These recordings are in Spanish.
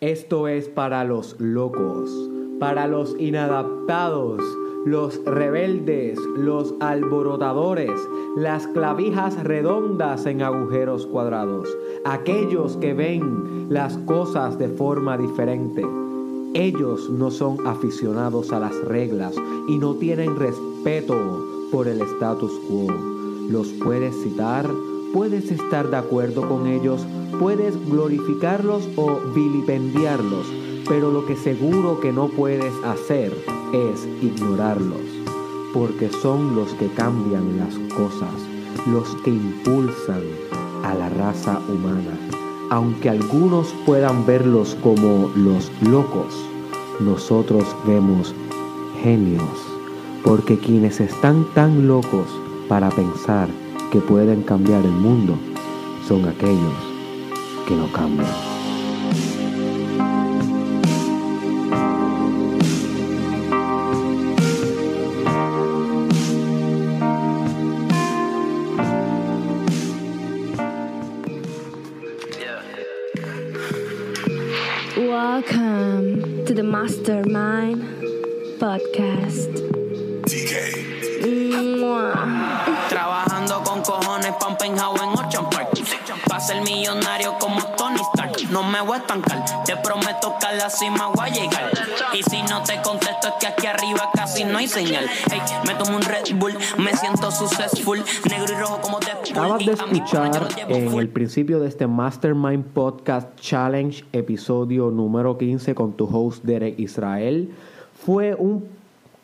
Esto es para los locos, para los inadaptados, los rebeldes, los alborotadores, las clavijas redondas en agujeros cuadrados, aquellos que ven las cosas de forma diferente. Ellos no son aficionados a las reglas y no tienen respeto por el status quo. Los puedes citar, puedes estar de acuerdo con ellos, puedes glorificarlos o vilipendiarlos, pero lo que seguro que no puedes hacer es ignorarlos, porque son los que cambian las cosas, los que impulsan a la raza humana. Aunque algunos puedan verlos como los locos, nosotros vemos genios, porque quienes están tan locos para pensar que pueden cambiar el mundo son aquellos que no cambian. Welcome to the Mastermind Podcast. En Ocean Park. Pa' ser millonario como Tony Stark. No me voy a estancar, te prometo que a la cima voy a llegar. Y si no te contesto es que aquí arriba casi no hay señal. Ey, me tomo un Red Bull, me siento successful. Negro y rojo como Deadpool Acabas de escuchar en el principio de este Mastermind Podcast Challenge, episodio número 15 con tu host Derek Israel. Fue un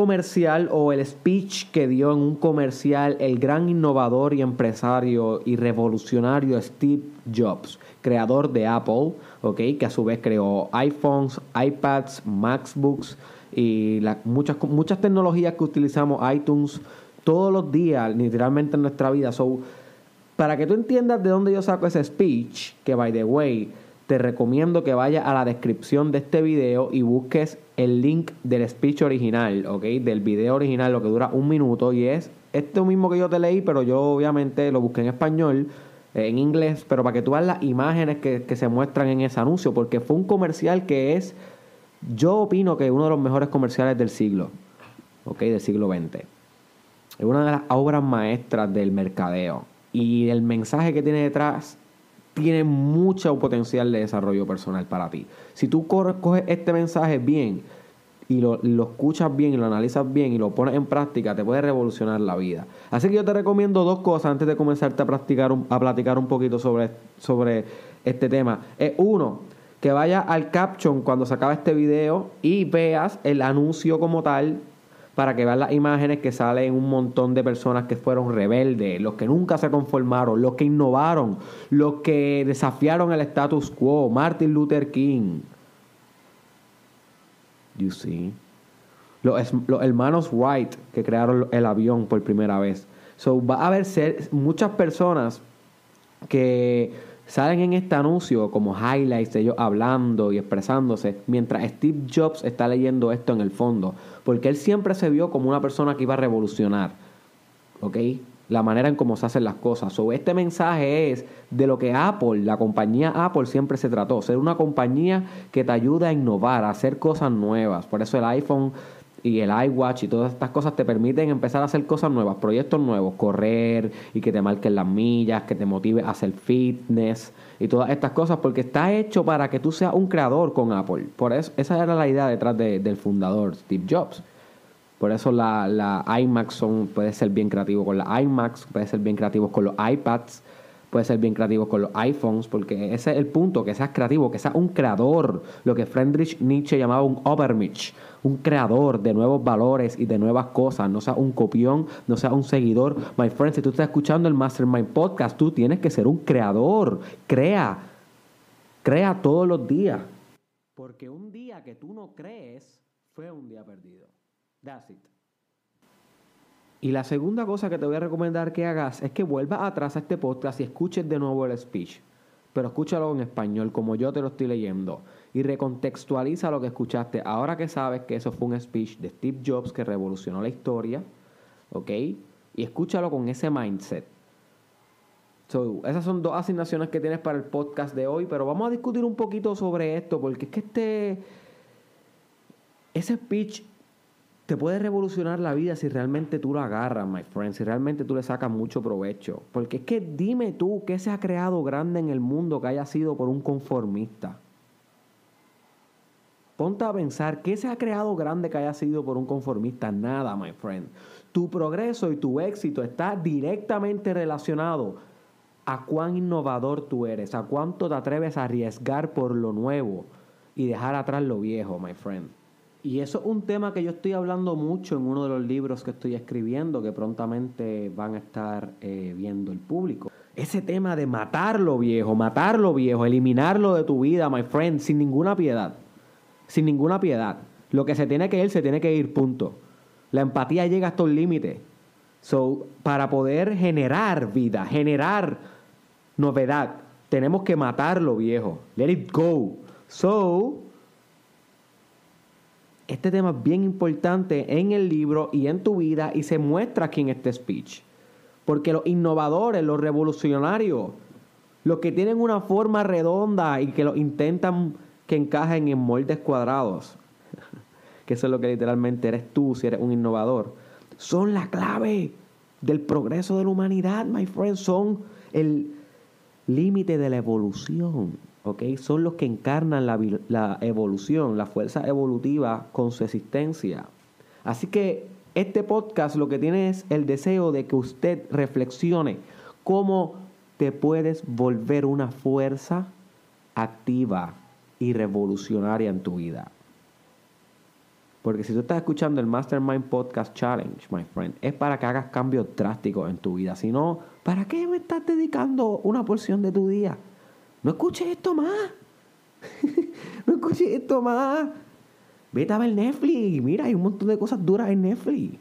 comercial o el speech que dio en un comercial el gran innovador y empresario y revolucionario Steve Jobs, creador de Apple, ¿ok? que a su vez creó iPhones, iPads, MacBooks y muchas, muchas tecnologías que utilizamos, iTunes, todos los días, literalmente en nuestra vida. So, para que tú entiendas de dónde yo saco ese speech, que by the way, te recomiendo que vayas a la descripción de este video y busques el link del speech original, ¿ok? Del video original, lo que dura un minuto y es esto mismo que yo te leí, pero yo obviamente lo busqué en español, eh, en inglés, pero para que tú veas las imágenes que, se muestran en ese anuncio, porque fue un comercial que es, yo opino que uno de los mejores comerciales del siglo, ¿ok? Del siglo XX. Es una de las obras maestras del mercadeo. Y el mensaje que tiene detrás tiene mucho potencial de desarrollo personal para ti. Si tú co- coges este mensaje bien y lo, lo escuchas bien y lo analizas bien y lo pones en práctica, te puede revolucionar la vida. Así que yo te recomiendo dos cosas antes de comenzarte a practicar un- a platicar un poquito sobre, sobre este tema. Es uno, que vayas al caption cuando se acaba este video y veas el anuncio como tal para que veas las imágenes que salen un montón de personas que fueron rebeldes, los que nunca se conformaron, los que innovaron, los que desafiaron el status quo, Martin Luther King. You see. Los, los hermanos Wright que crearon el avión por primera vez. So, va a haber ser- muchas personas que salen en este anuncio como highlights ellos hablando y expresándose mientras Steve Jobs está leyendo esto en el fondo porque él siempre se vio como una persona que iba a revolucionar ¿ok? la manera en cómo se hacen las cosas so, este mensaje es de lo que Apple la compañía Apple siempre se trató ser una compañía que te ayuda a innovar a hacer cosas nuevas por eso el iPhone y el iWatch y todas estas cosas te permiten empezar a hacer cosas nuevas, proyectos nuevos, correr y que te marquen las millas, que te motive a hacer fitness y todas estas cosas, porque está hecho para que tú seas un creador con Apple. Por eso, esa era la idea detrás de- del fundador, Steve Jobs. Por eso la, la iMac son, puede ser bien creativo con la iMacs, puede ser bien creativo con los iPads, puede ser bien creativo con los iPhones, porque ese es el punto, que seas creativo, que seas un creador, lo que Friedrich Nietzsche llamaba un Obermensch, un creador de nuevos valores y de nuevas cosas, no seas un copión, no seas un seguidor. My friend, si tú estás escuchando el Mastermind Podcast, tú tienes que ser un creador, crea, crea todos los días. Porque un día que tú no crees fue un día perdido. That's it. Y la segunda cosa que te voy a recomendar que hagas es que vuelvas atrás a este podcast y escuches de nuevo el speech. Pero escúchalo en español, como yo te lo estoy leyendo. Y recontextualiza lo que escuchaste. Ahora que sabes que eso fue un speech de Steve Jobs que revolucionó la historia, ¿ok? Y escúchalo con ese mindset. So, esas son dos asignaciones que tienes para el podcast de hoy, pero vamos a discutir un poquito sobre esto, porque es que este, ese speech te puede revolucionar la vida si realmente tú lo agarras, my friend, si realmente tú le sacas mucho provecho. Porque es que dime tú, ¿qué se ha creado grande en el mundo que haya sido por un conformista? Ponte a pensar, ¿qué se ha creado grande que haya sido por un conformista? Nada, my friend. Tu progreso y tu éxito está directamente relacionado a cuán innovador tú eres, a cuánto te atreves a arriesgar por lo nuevo y dejar atrás lo viejo, my friend. Y eso es un tema que yo estoy hablando mucho en uno de los libros que estoy escribiendo, que prontamente van a estar eh, viendo el público. Ese tema de matar lo viejo, matar lo viejo, eliminarlo de tu vida, my friend, sin ninguna piedad. Sin ninguna piedad. Lo que se tiene que ir, se tiene que ir, punto. La empatía llega hasta un límite. So, para poder generar vida, generar novedad, tenemos que matar lo viejo. Let it go. So, este tema es bien importante en el libro y en tu vida y se muestra aquí en este speech. Porque los innovadores, los revolucionarios, los que tienen una forma redonda y que lo intentan que encajen en moldes cuadrados, que eso es lo que literalmente eres tú si eres un innovador son la clave del progreso de la humanidad, my friend. Son el límite de la evolución. ¿Ok? Son los que encarnan la, la evolución, la fuerza evolutiva con su existencia. Así que este podcast lo que tiene es el deseo de que usted reflexione cómo te puedes volver una fuerza activa y revolucionaria en tu vida. Porque si tú estás escuchando el Mastermind Podcast Challenge, my friend, es para que hagas cambios drásticos en tu vida. Si no, ¿para qué me estás dedicando una porción de tu día? No escuches esto más. no escuches esto más. Vete a ver Netflix. Mira, hay un montón de cosas duras en Netflix.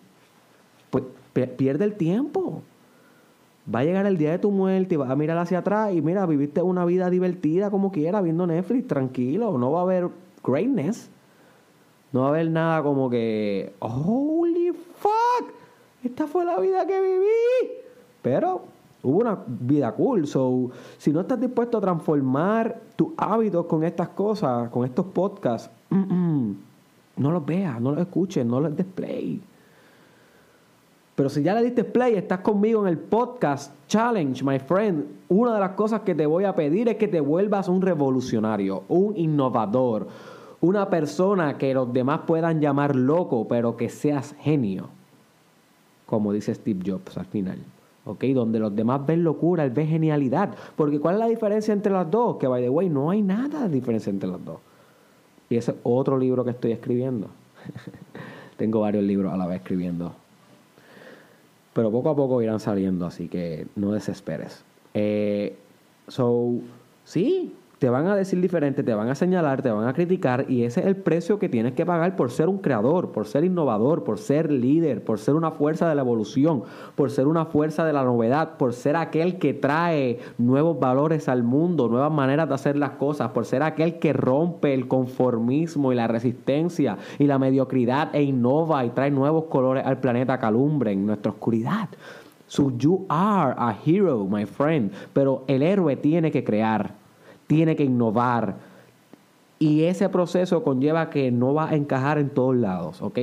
Pues pierde el tiempo. Va a llegar el día de tu muerte y vas a mirar hacia atrás y mira, viviste una vida divertida como quiera viendo Netflix, tranquilo. No va a haber greatness. No va a haber nada como que, holy fuck, esta fue la vida que viví. Pero hubo una vida cool. So, si no estás dispuesto a transformar tus hábitos con estas cosas, con estos podcasts, no los veas, no los escuches, no los display. Pero si ya le diste play, estás conmigo en el podcast challenge, my friend. Una de las cosas que te voy a pedir es que te vuelvas un revolucionario, un innovador, una persona que los demás puedan llamar loco, pero que seas genio. Como dice Steve Jobs al final. ¿Ok? Donde los demás ven locura, él ve genialidad. Porque ¿cuál es la diferencia entre las dos? Que, by the way, no hay nada de diferencia entre las dos. Y ese es otro libro que estoy escribiendo. Tengo varios libros a la vez escribiendo. Pero poco a poco irán saliendo, así que no desesperes. Eh, so, sí, te van a decir diferente, te van a señalar, te van a criticar y ese es el precio que tienes que pagar por ser un creador, por ser innovador, por ser líder, por ser una fuerza de la evolución, por ser una fuerza de la novedad, por ser aquel que trae nuevos valores al mundo, nuevas maneras de hacer las cosas, por ser aquel que rompe el conformismo y la resistencia y la mediocridad e innova y trae nuevos colores al planeta calumbre en nuestra oscuridad. So you are a hero, my friend, pero el héroe tiene que crear tiene que innovar. Y ese proceso conlleva que no va a encajar en todos lados, ¿ok?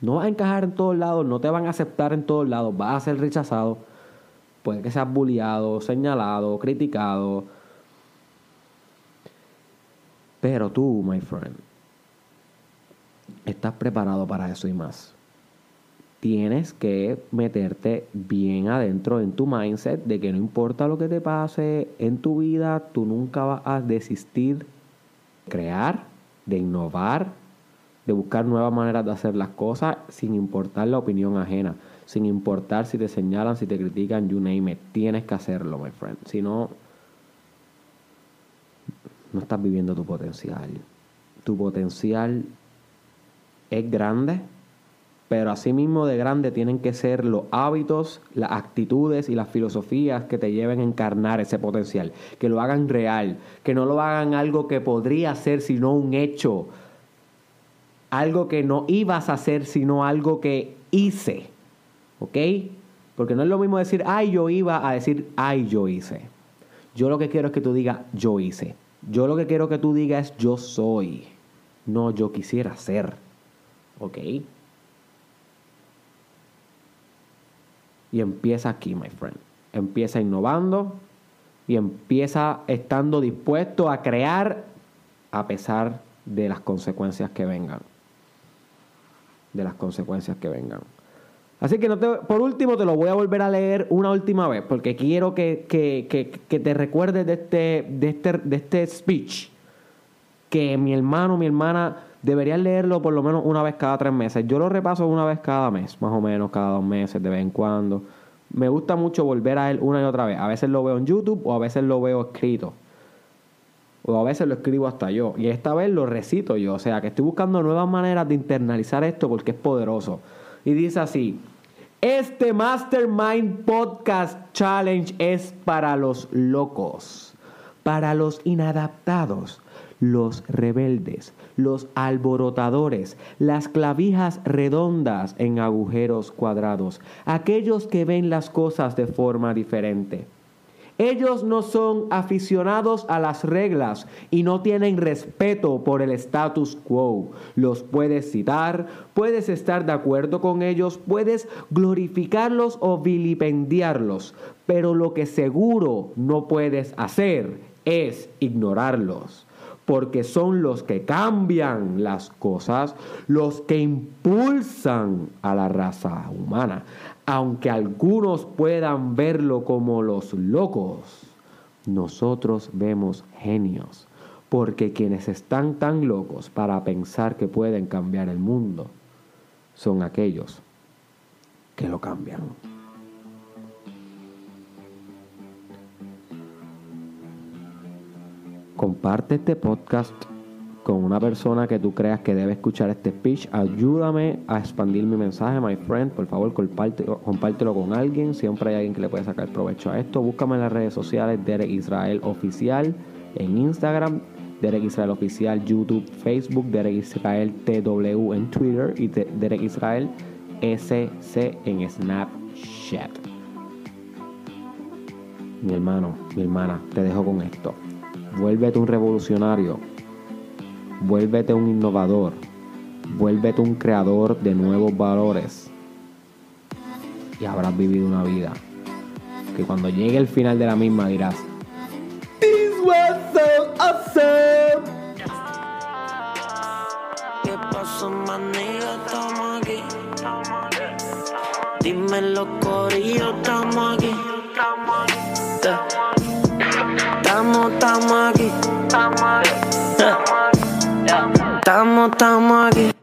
No va a encajar en todos lados, no te van a aceptar en todos lados, vas a ser rechazado. Puede que seas bulliado, señalado, criticado. Pero tú, my friend, estás preparado para eso y más tienes que meterte bien adentro en tu mindset de que no importa lo que te pase en tu vida, tú nunca vas a desistir de crear, de innovar, de buscar nuevas maneras de hacer las cosas sin importar la opinión ajena, sin importar si te señalan, si te critican, you name it. Tienes que hacerlo, my friend. Si no, no estás viviendo tu potencial. Tu potencial es grande pero asimismo de grande tienen que ser los hábitos, las actitudes y las filosofías que te lleven a encarnar ese potencial, que lo hagan real, que no lo hagan algo que podría ser sino un hecho, algo que no ibas a hacer sino algo que hice, ¿ok? Porque no es lo mismo decir, ay, yo iba, a decir, ay, yo hice. Yo lo que quiero es que tú digas, yo hice. Yo lo que quiero que tú digas es, yo soy. No, yo quisiera ser. ¿Ok? Y empieza aquí, my friend. Empieza innovando y empieza estando dispuesto a crear a pesar de las consecuencias que vengan. De las consecuencias que vengan. Así que no te, por último te lo voy a volver a leer una última vez porque quiero que, te recuerdes de este, de, este, de este speech que mi hermano, mi hermana deberían leerlo por lo menos una vez cada tres meses. Yo lo repaso una vez cada mes, más o menos cada dos meses, de vez en cuando. Me gusta mucho volver a él una y otra vez. A veces lo veo en YouTube o a veces lo veo escrito. O a veces lo escribo hasta yo. Y esta vez lo recito yo. O sea que estoy buscando nuevas maneras de internalizar esto porque es poderoso. Y dice así. Este Mastermind Podcast Challenge es para los locos, para los inadaptados, los rebeldes, los alborotadores, las clavijas redondas en agujeros cuadrados, aquellos que ven las cosas de forma diferente. Ellos no son aficionados a las reglas y no tienen respeto por el status quo. Los puedes citar, puedes estar de acuerdo con ellos, puedes glorificarlos o vilipendiarlos, pero lo que seguro no puedes hacer es ignorarlos porque son los que cambian las cosas, los que impulsan a la raza humana. Aunque algunos puedan verlo como los locos, nosotros vemos genios, porque quienes están tan locos para pensar que pueden cambiar el mundo son aquellos que lo cambian. Comparte este podcast con una persona que tú creas que debe escuchar este speech. Ayúdame a expandir mi mensaje, my friend. Por favor, compártelo, con alguien. Siempre hay alguien que le puede sacar provecho a esto. Búscame en las redes sociales, Derek Israel Oficial, en Instagram, Derek Israel Oficial, YouTube, Facebook, Derek Israel TW en Twitter y Derek Israel SC en Snapchat. Mi hermano, mi hermana, te dejo con esto. Vuélvete un revolucionario. Vuélvete un innovador. Vuélvete un creador de nuevos valores. Y habrás vivido una vida que cuando llegue el final de la misma dirás. Dime los corillos, estamos aquí. Estamos estamos aquí.